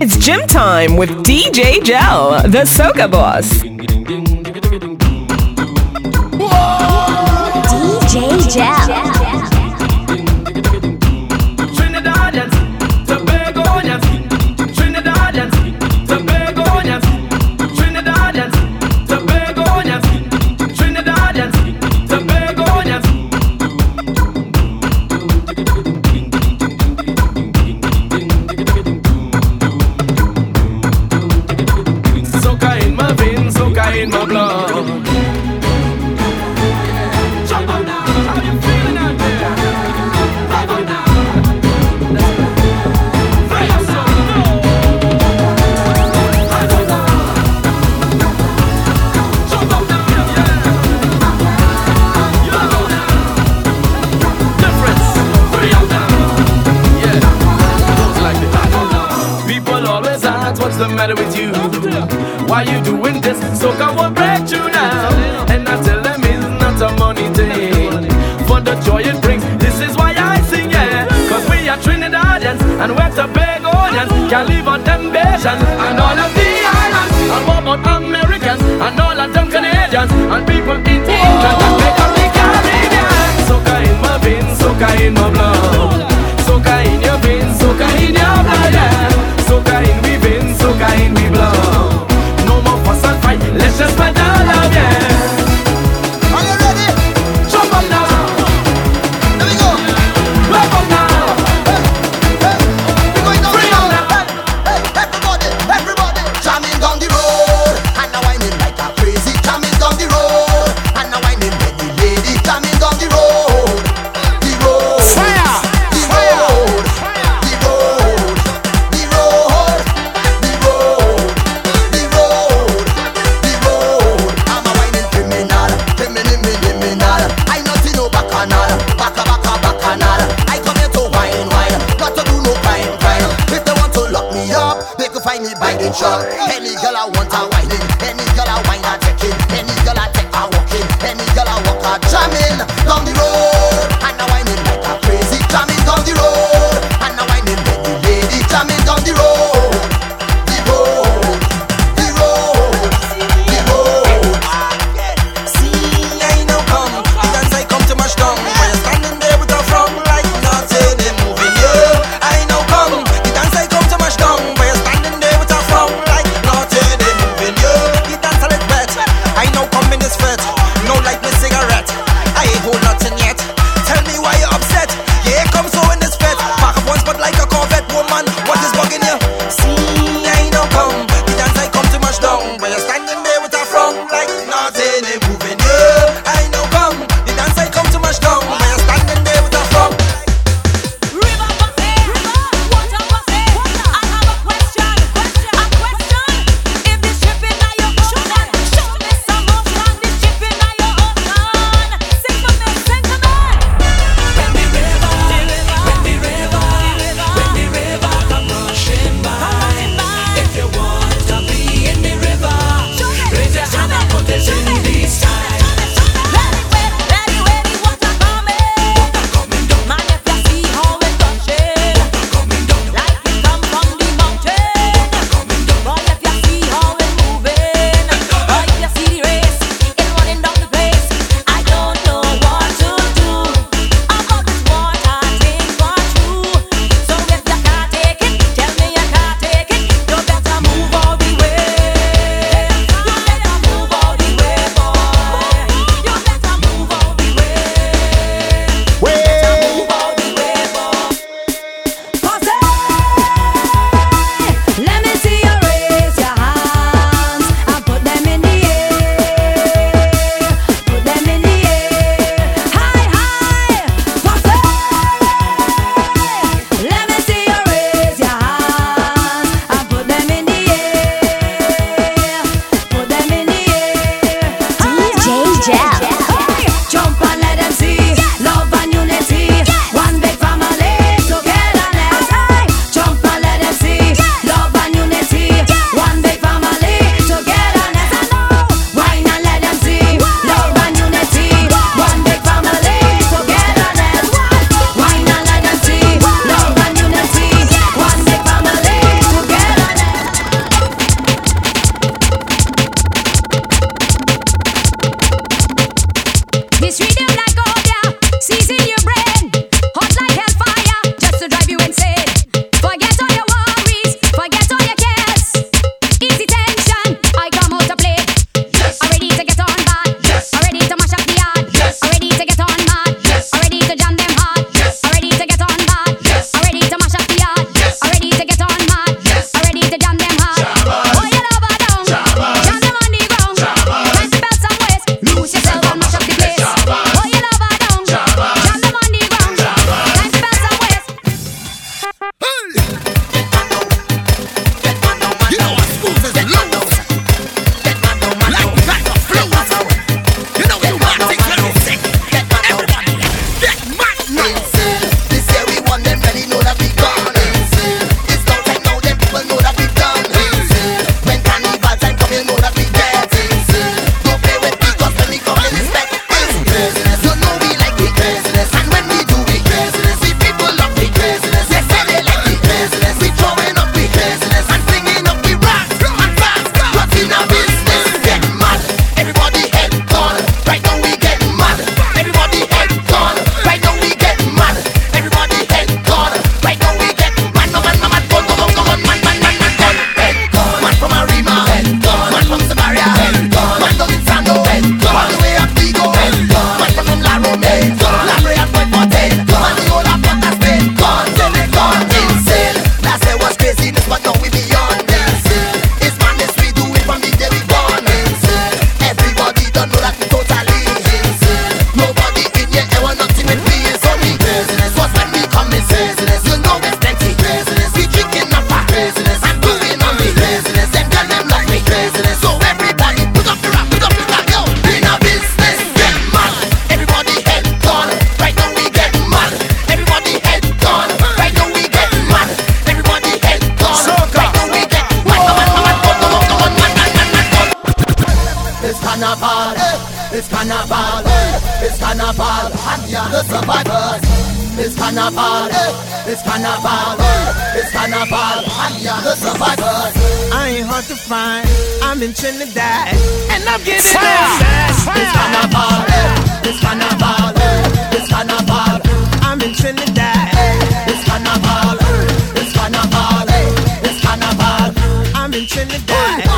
It's gym time with DJ Gel, the Soca Boss. DJ Gel. The survivors. I ain't hard to find, I'm in Trinidad, and I'm getting it. It's carnival, it's carnival, it's carnival. I'm in Trinidad. It's carnival, it's carnival, it's carnival. I'm in Trinidad.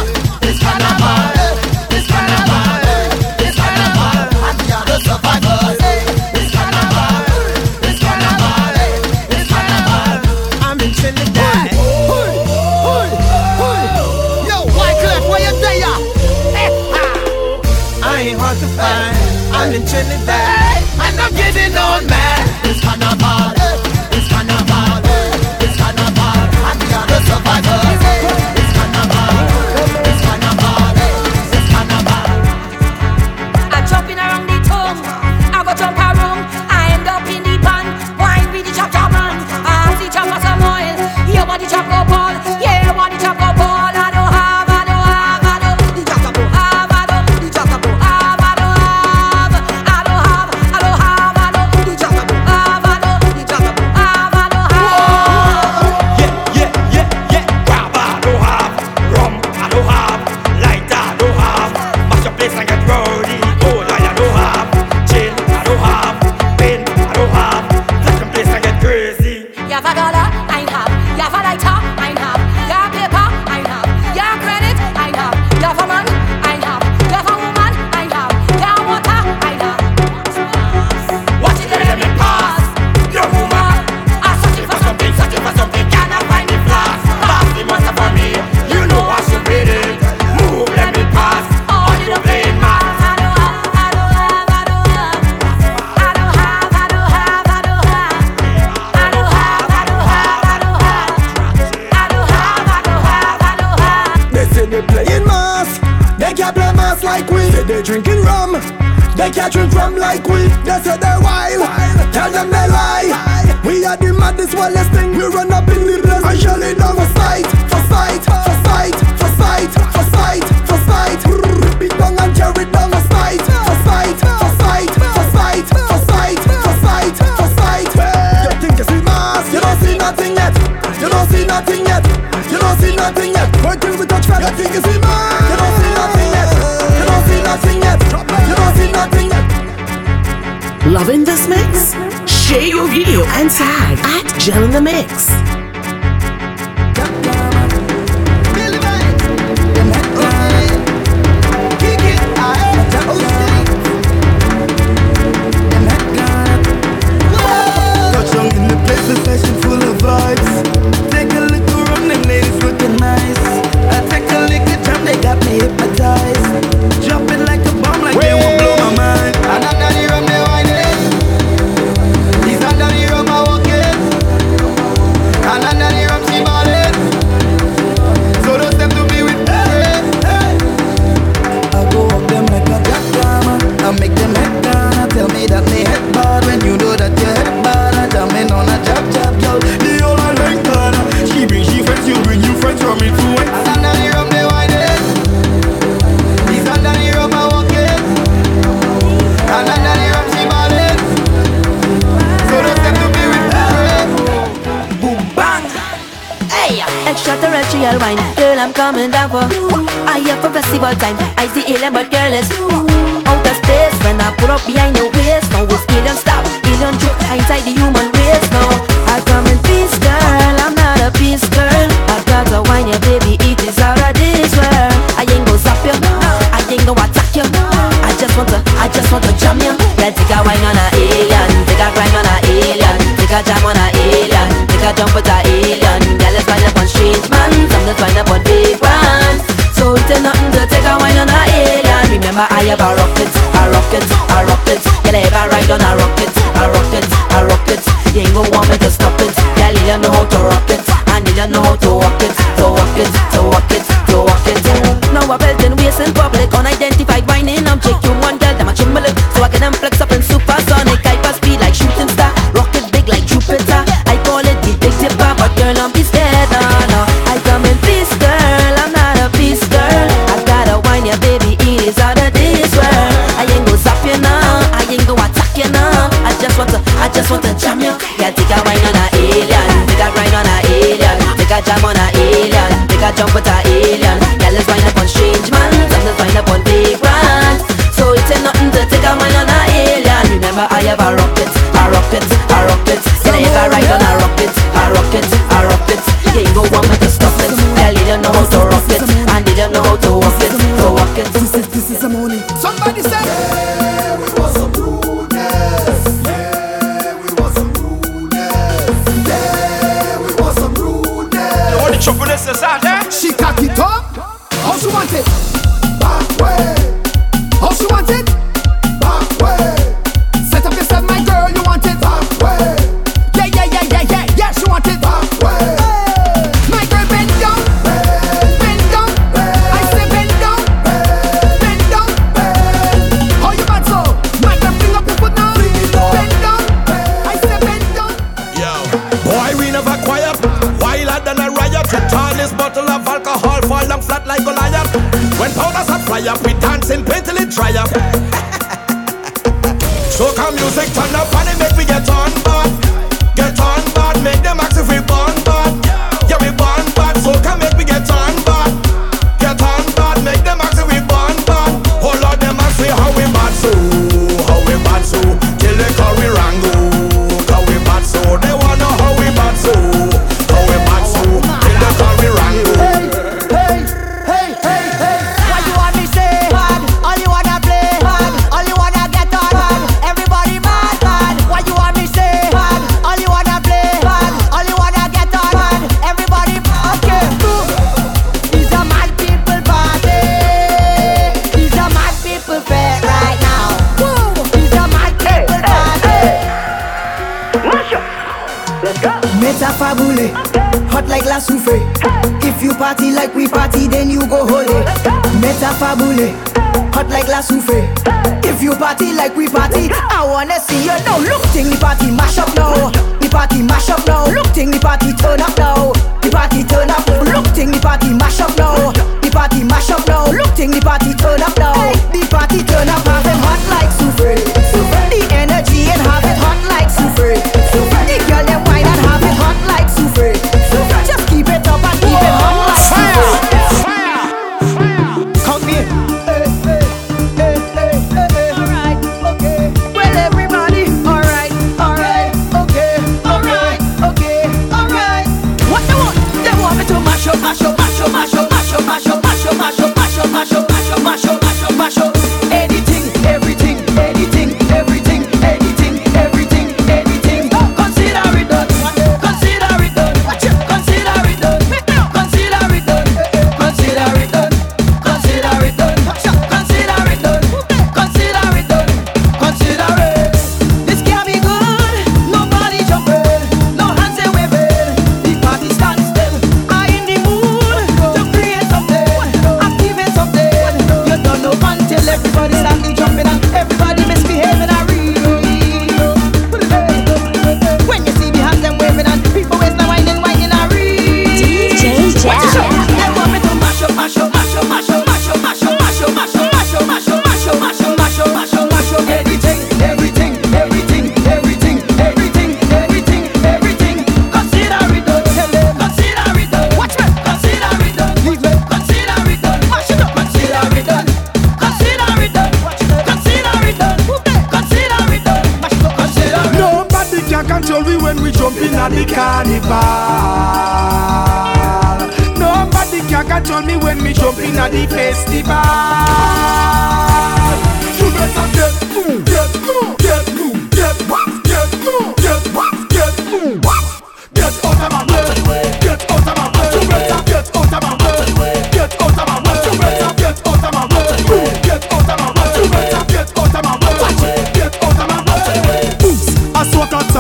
Like we. Say they drinking rum, they can't drink rum like we. They say they wild, tell them they lie. We are the maddest, wildest thing. We run up in the place and shell it down for sight, for sight, for sight, for sight, for sight, for sight. Rip it down and tear it down for sight, for sight, for sight, for sight, for sight, for sight, for sight. You think you see mass? You don't see nothing yet. You don't see nothing yet. You don't see nothing yet. Till we touch fire. You think you see mass? You don't see nothing nothing yet. You don't nothing yet. Loving this mix? Share your video and tag at Gel in the Mix. Girl, I'm coming down for. I here for festival time. I see alien, but girl is outer space. When I put up behind your waist, now it's alien stop, alien I inside the human race. Now I come in peace, girl. I'm not a peace girl. I got to wine, yeah, baby, it is out of this world. I ain't go zap you, I ain't go attack you. I just want to, I just want to jam you. Yeah, take a wine on a alien, take a grind on a alien, take a jam on a alien, take a jump with a alien. Remember I have a rocket, a rocket, a rocket. Girl, I ever ride on a rocket, a rocket, a rocket. You ain't gonna want me to stop it. Girl, you know how to rock it, and you know how to walk it, to walk it, to walk it, to walk it. Now I belt and waist in public, unidentified whining object. You one girl, them a chimble it, so I get them flex just want to jam ya. Yeah, take a wine on a alien, take a grind on a alien, take a jam on a alien, take a jump with a alien. Yeah, let's wine up on strange man, and let's wine up on big brands. So it ain't nothing to take a wine on a alien. Remember I have a rocket, a rocket, a rocket. Then you can ride on a rocket, a rocket, a rocket. You can't go on with stop it. Hell, you don't know how to rock it, and you don't know how to walk it, to walk it. This is, this is the morning. Somebody say.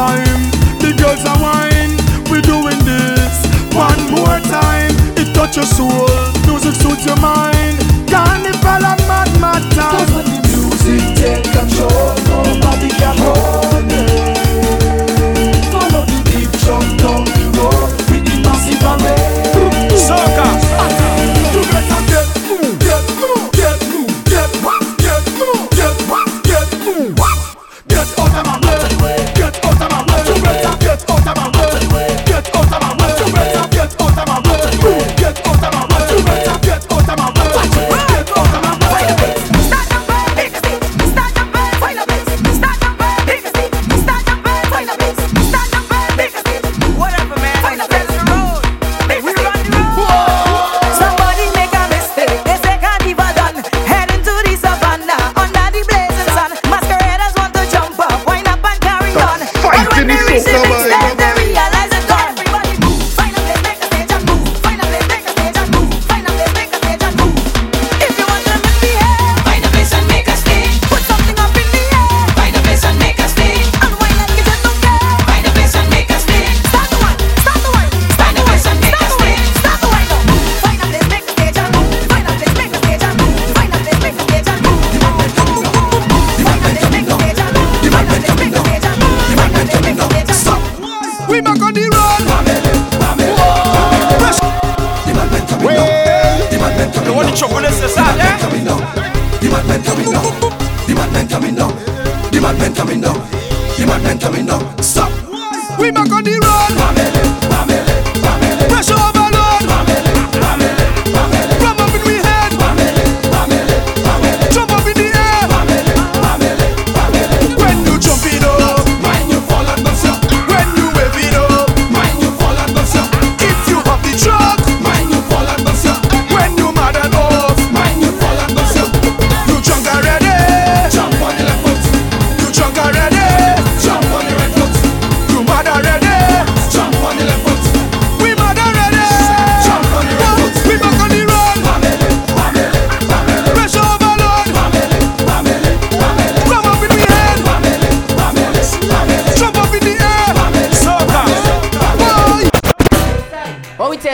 sorry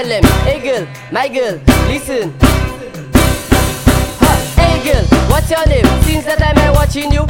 tell him, hey girl, my girl, listen. Hey girl, what's your name? Since that time I'm watching you,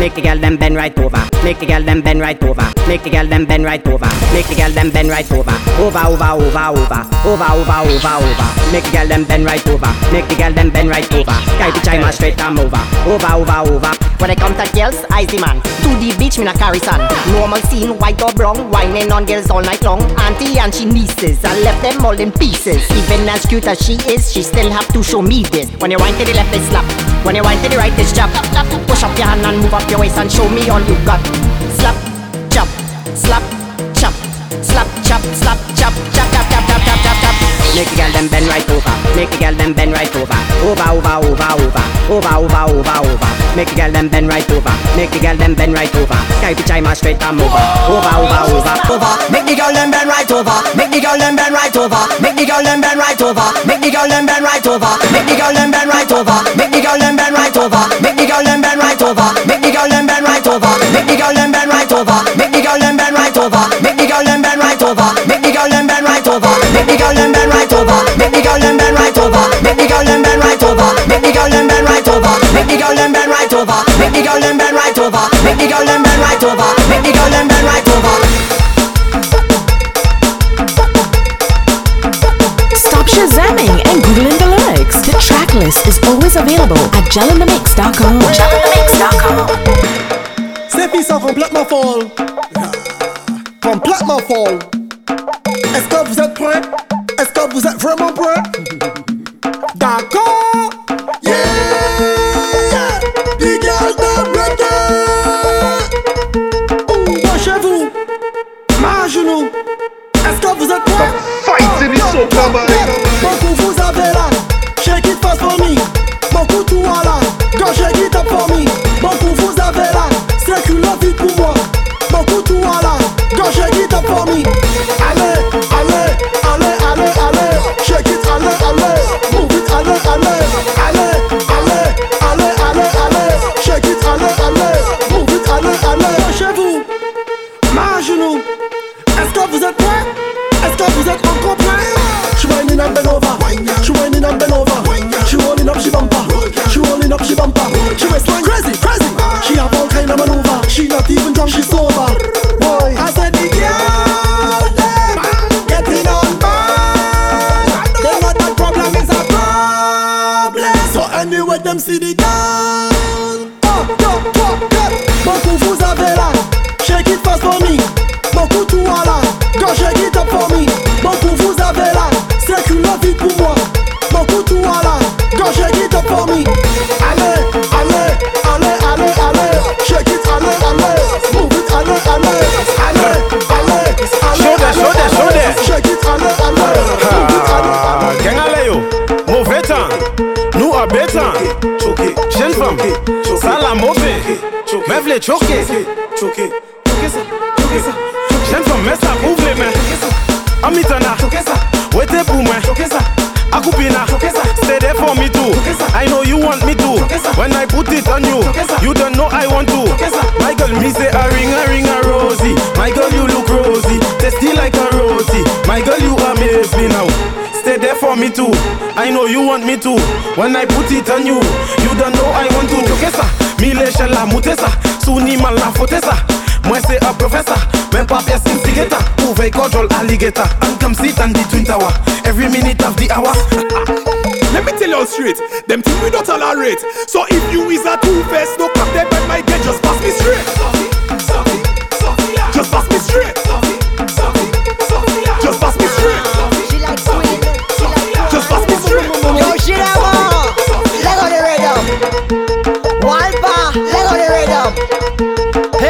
Make the girl them bend right over. Make the girl them bend right over. Make the girl them bend right over. Make the girl them bend right over. Over, over, over, over. Over, over, over, over. Make the girl them bend right over. Make the girl them bend right over. Guy the chime straight come over. Over, over, over. When I come to girls, I the man. To the beach, me na carry son. Normal scene, white or brown, whining on girls all night long. Auntie and she nieces, I left them all in pieces. Even as cute as she is, she still have to show me this. When you wind to the left, it's slap. When you wind to the right, it's chop. Push up your hand and move up your waist and show me all you got. Slap, chop, slap, chop, slap, chop, slap, chop, chop, chop, chop, chop, chop, chop. Make the girl them bend right over. Make the girl them bend right over. Over, over, over, over. Over, over, over, over. Make the girl them bend right over. Make the girl them bend right over. Sky the chime straight come over. Over, over, over, over. Make the girl them bend right over. Make the girl them bend right over. Make the girl them bend right over. Make the girl them bend right over. Make the girl them bend right over. Make the girl them bend right over. Make the girl them bend right over. Make the girl them bend right over. Make the girl them bend right over. Make the girl them bend right over. Make the girl them bend right over. Make the girl them bend right over. Make the girl them bend right over. Make the girl them bend right over. Make the girl them bend right over. Make the girl them bend right over. Make the girl them bend right over. Make the girl them bend right over. Make the girl them bend right over. Make the girl them bend right over. Stop shazamming and googling the lyrics. The track list is always available at gelinthemix.com. Gelinthemix.com. Ces filles sont complètement folles. Complètement folles. Est-ce que vous êtes prêts? Vous êtes vraiment prêts? D'accord? I know you want me to. When I put it on you, you don't know I want to. Chokesa, mi leche la mutesa, suni mal la fotesa. Moi c'est un professor, même pas pièce instigator. Ouvre control alligator, and come sit on the twin tower. Every minute of the hour. Let me tell you straight, them things we don't tolerate. So if you is a two-face, no come them by my get just pass me straight. Just pass me straight.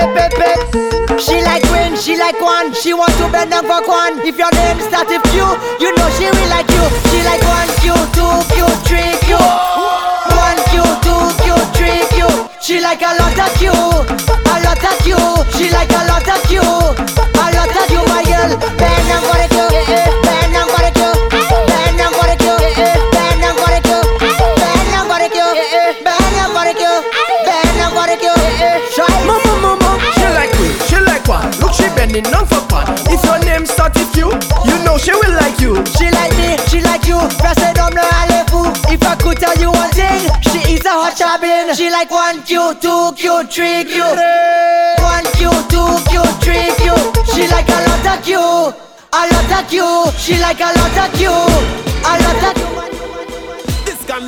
Hip hip hip. She like queen, she like one. She want to bend down for one. If your name start with Q, you know she will like you. She like one Q, two Q, three Q. One Q, two Q, three Q. She like a lot of Q, a lot of Q. She like a lot of Q, a lot of Q, my girl. Bend down for the For one. If your name start with you, you know she will like you. She like me, she like you. Press it on the alley-foo. If I could tell you one thing, she is a hot chabin. She like one Q, two Q, three Q. One Q, two Q, three Q. She like a lot of Q, a lot of Q. She like a lot of Q, a lot of Q.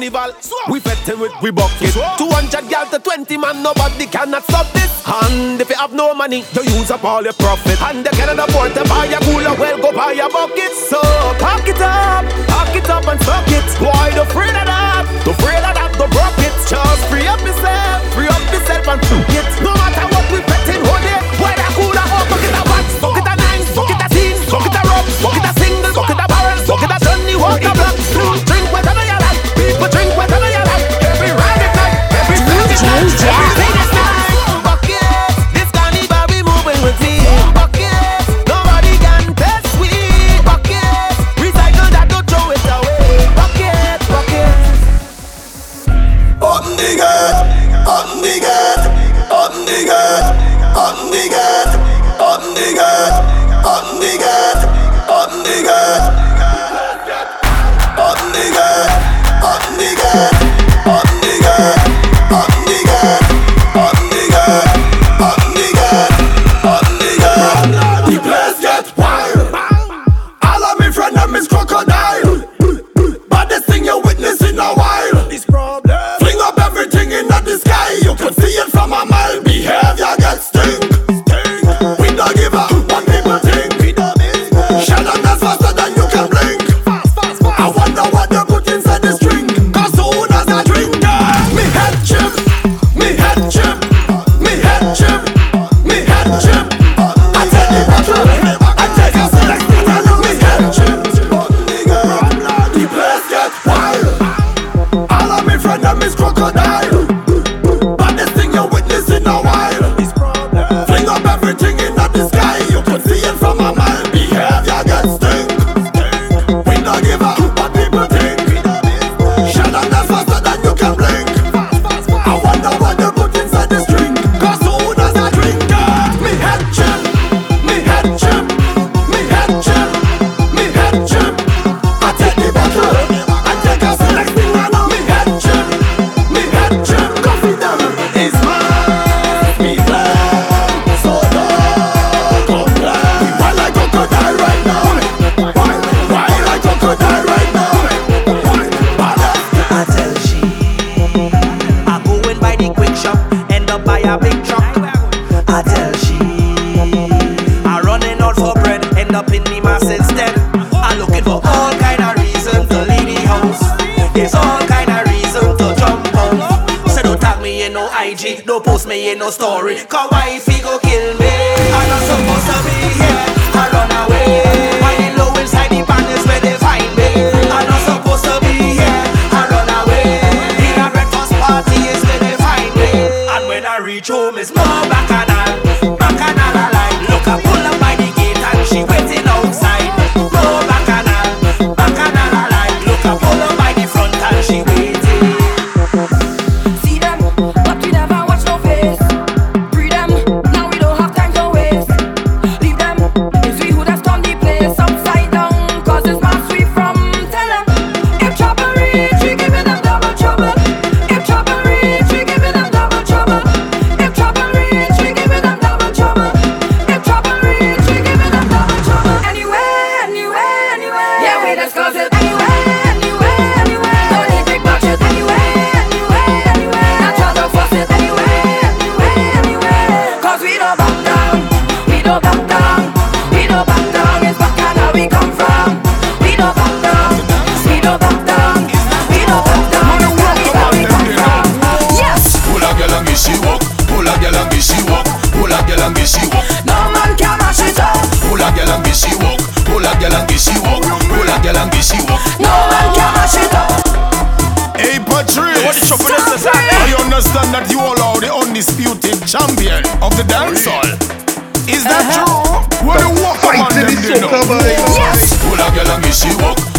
Carnival, we fetting with we bucket. 200 gal to 20 man, nobody cannot stop this. And if you have no money, you use up all your profit. And they cannot afford to buy a cooler, well go buy a bucket. So pack it up, pack it up and suck it. Boy, don't afraid of that, don't afraid of that, don't broke it. Just free up yourself, free up yourself and me ain't no story. Cause why she walk.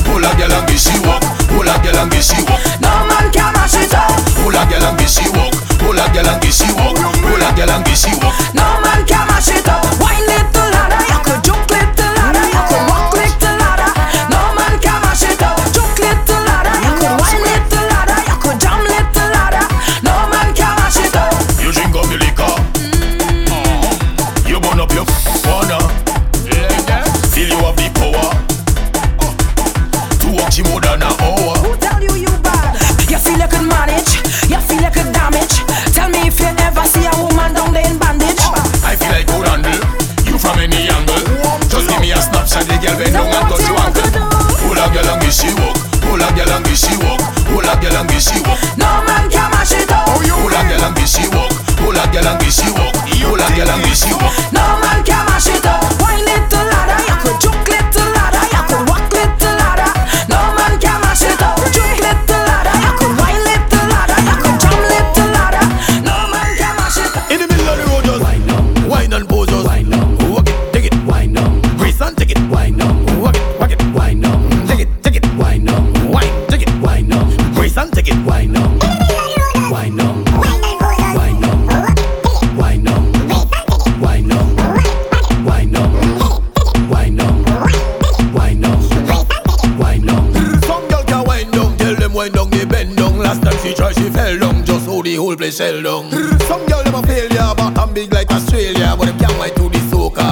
Bend down last time she tried, she fell down. Just how the whole place held down. Some girl never fail ya, but I'm big like Australia. But them can't wait to the soca.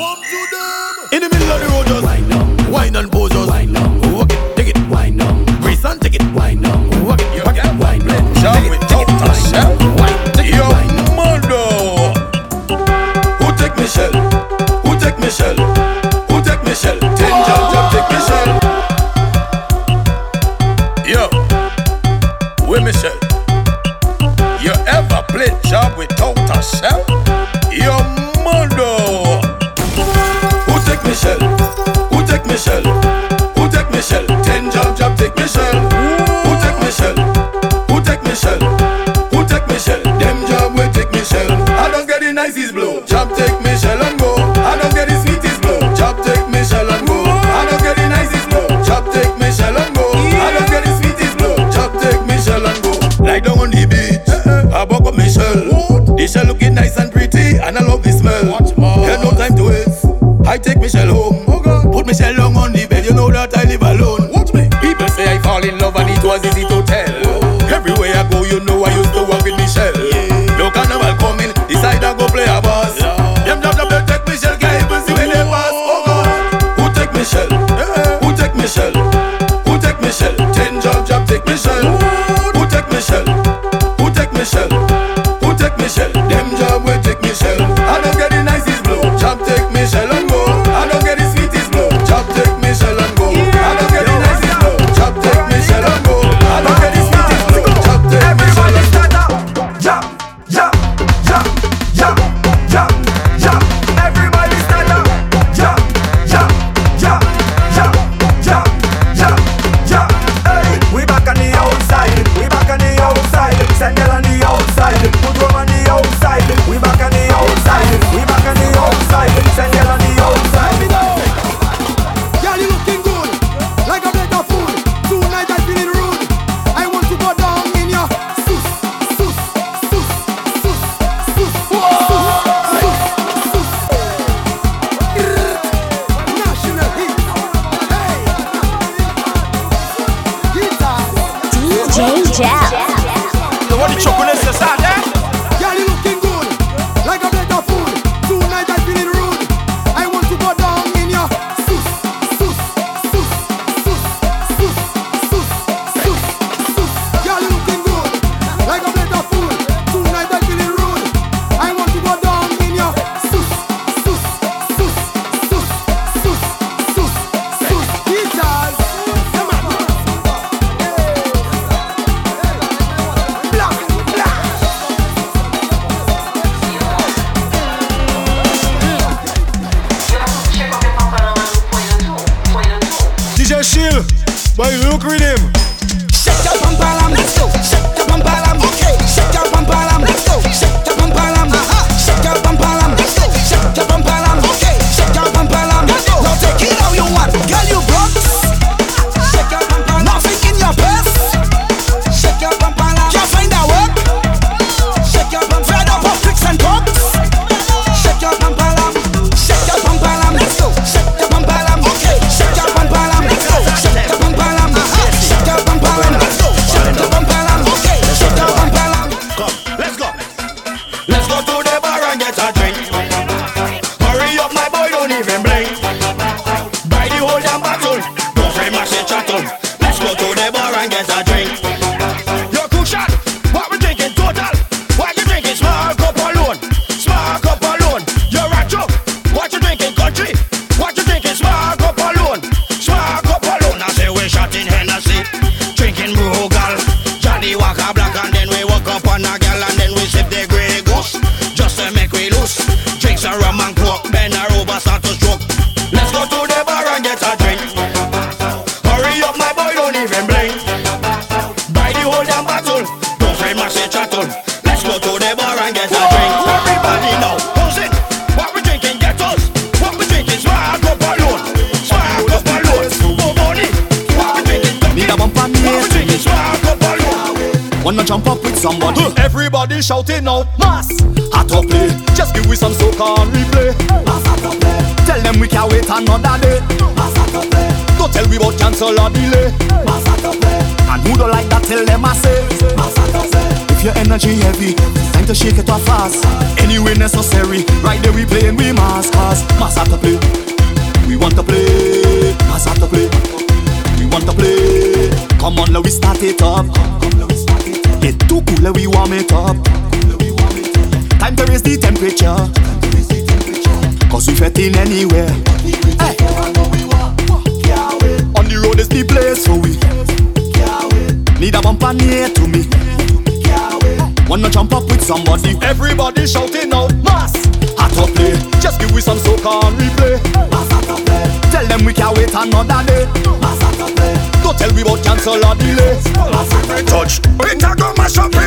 What to them? In the middle of the road, just wine down, wine and pose just wine down. Walk it, take it, wine down, grease and take it, wine. shouting out mass. At up play, just give us some soca and replay. Mass at up play. Tell them we can't wait another day. Mass at up play. Don't tell we about cancel or delay. Mass at up play. And who don't like that, tell them I say. Mass at up play. If your energy heavy, time to shake it off fast. Anyway necessary, right there we play and we mass cause. Mass at up play. We want to play. Mass at up play. We want to play. Come on, let we start it up. Come it's too cool and we warm it up. Time to raise the temperature. Cause we fetting anywhere. Hey. On the road is the place for we. Need a bumper near to me. Wanna jump up with somebody? Everybody shouting out, mass. Hot up play. Just give we some soca and replay. Tell them we can't wait another day. Don't tell we about cancel or delay. Touch. Drop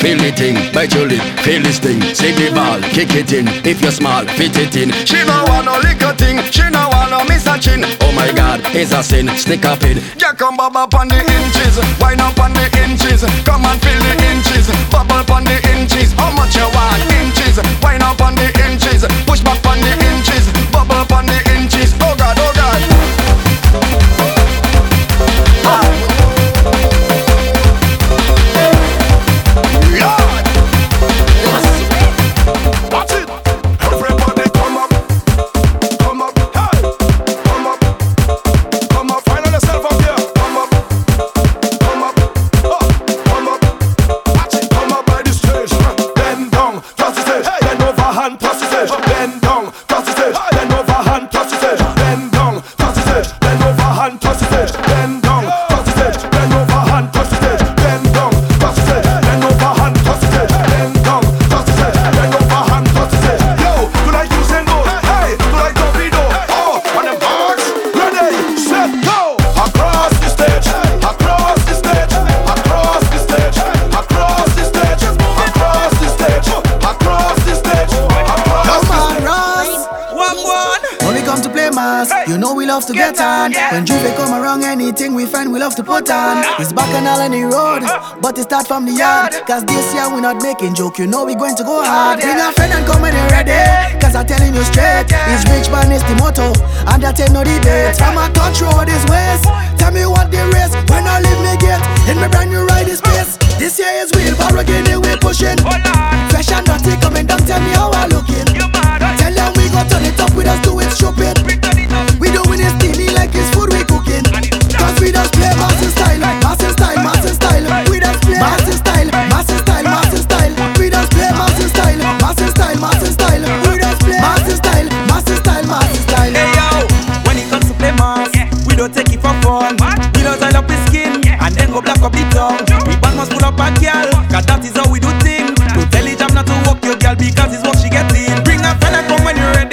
Feel it in, bite your lip, feel this thing. Sing the ball, kick it in, if you're small, fit it in. She don't want no liquor thing, she don't want no miss a chin. Oh my God, it's a sin, stick up in. Yeah, come bubble up on the inches, wind up on the inches. Come and feel the inches, bubble on the inches. How much you want? You know we going to go hard. Oh, Bring a friend and down. We don't oil up the skin and then go black up the tongue. We bang must pull up a girl, cause that is how we do things. Don't tell it I'm not to walk your girl because it's what she getting. Bring a fella come when you're ready.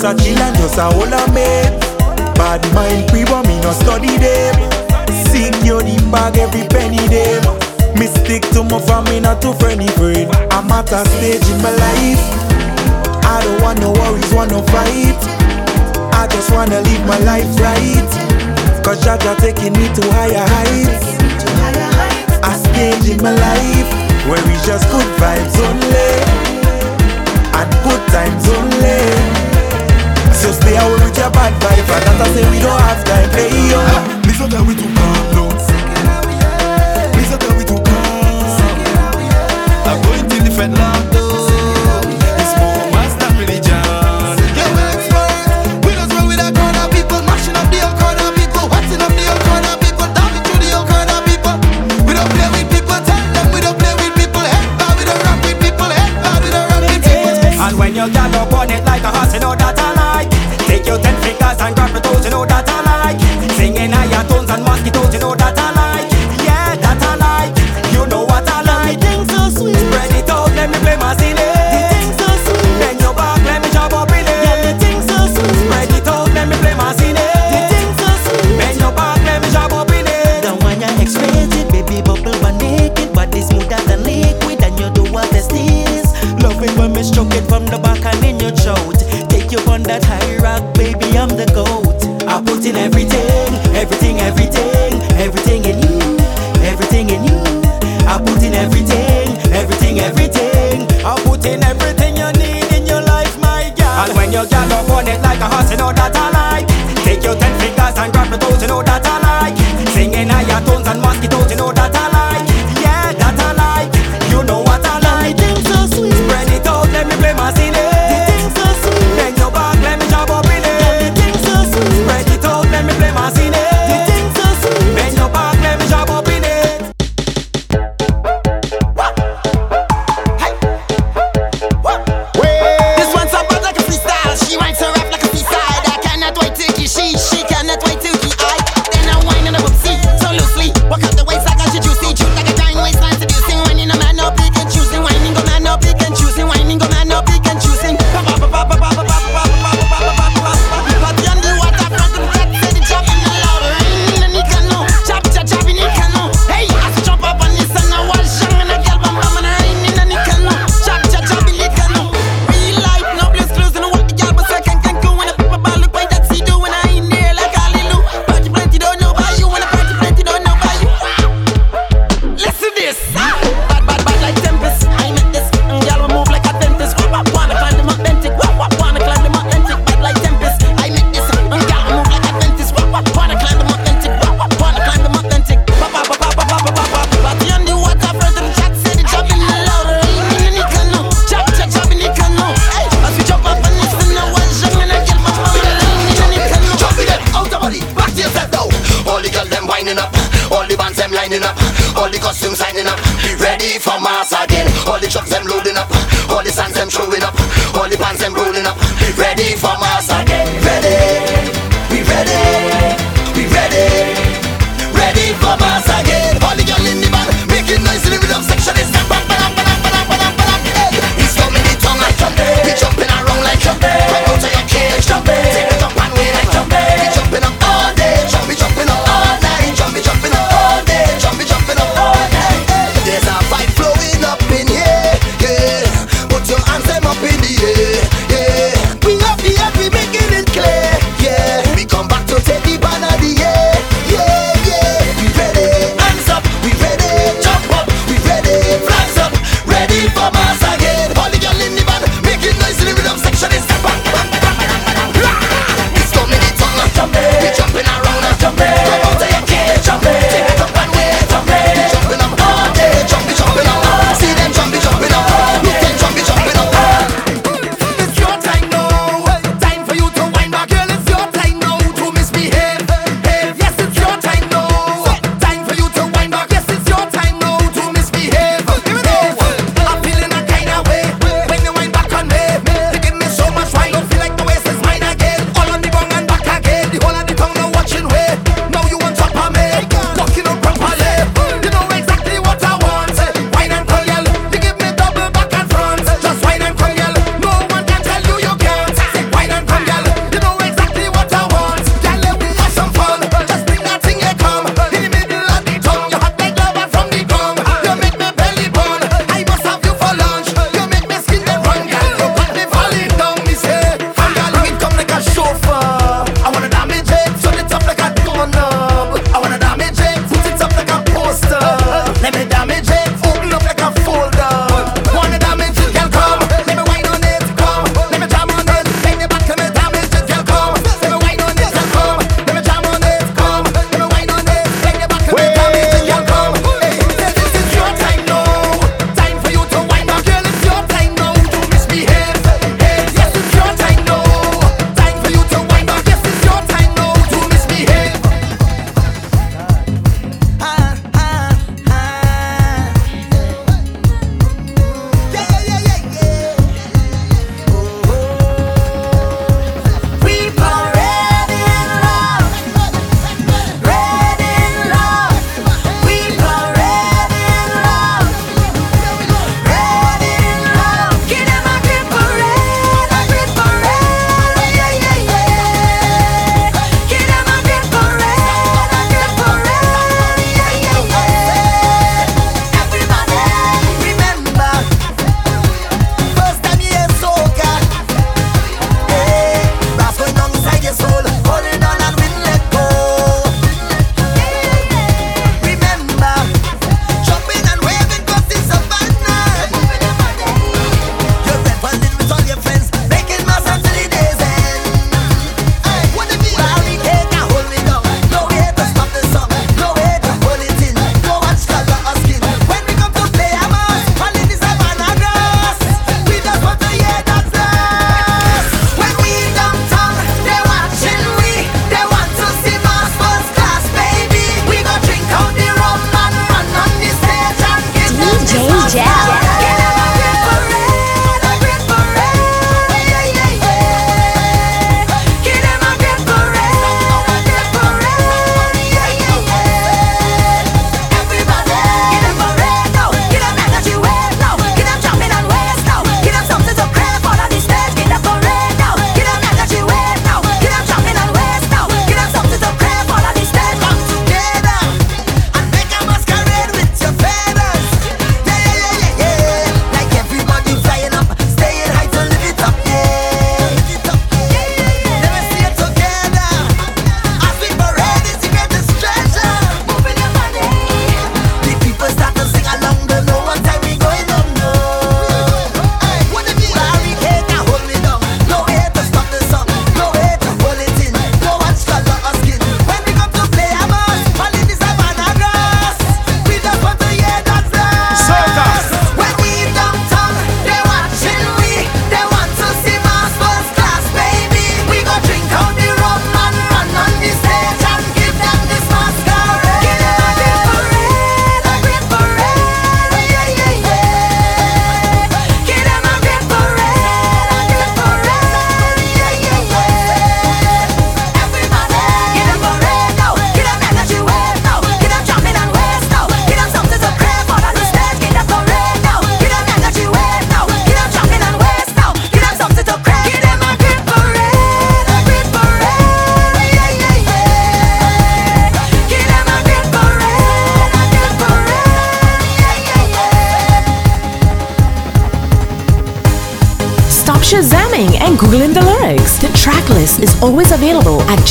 just a chill and just a hold a mate. Bad mind pre but me no study them. Secure the bag every penny them. Me stick to my family not to friendly friend. I'm at a stage in my life. I don't want no worries, want no fight. I just wanna live my life right. Cause Jah taking me to higher heights. A stage in my life where we just good vibes only. And good times only. So stay away with your bad vibe And that I say we don't have time Hey yo. Me so that we too calm no. Me so that we too calm I'm going to defend love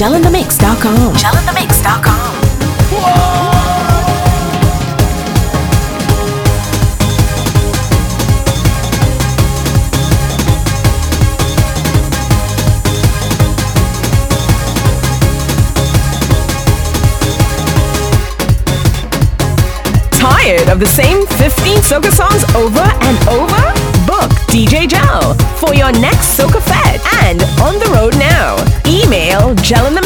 available at gelinthemix.com. Gelinthemix.com. Tired of the same 15 soca songs over and over? Book DJ Gel for your next soca fete and on the road now. Email gelinthemix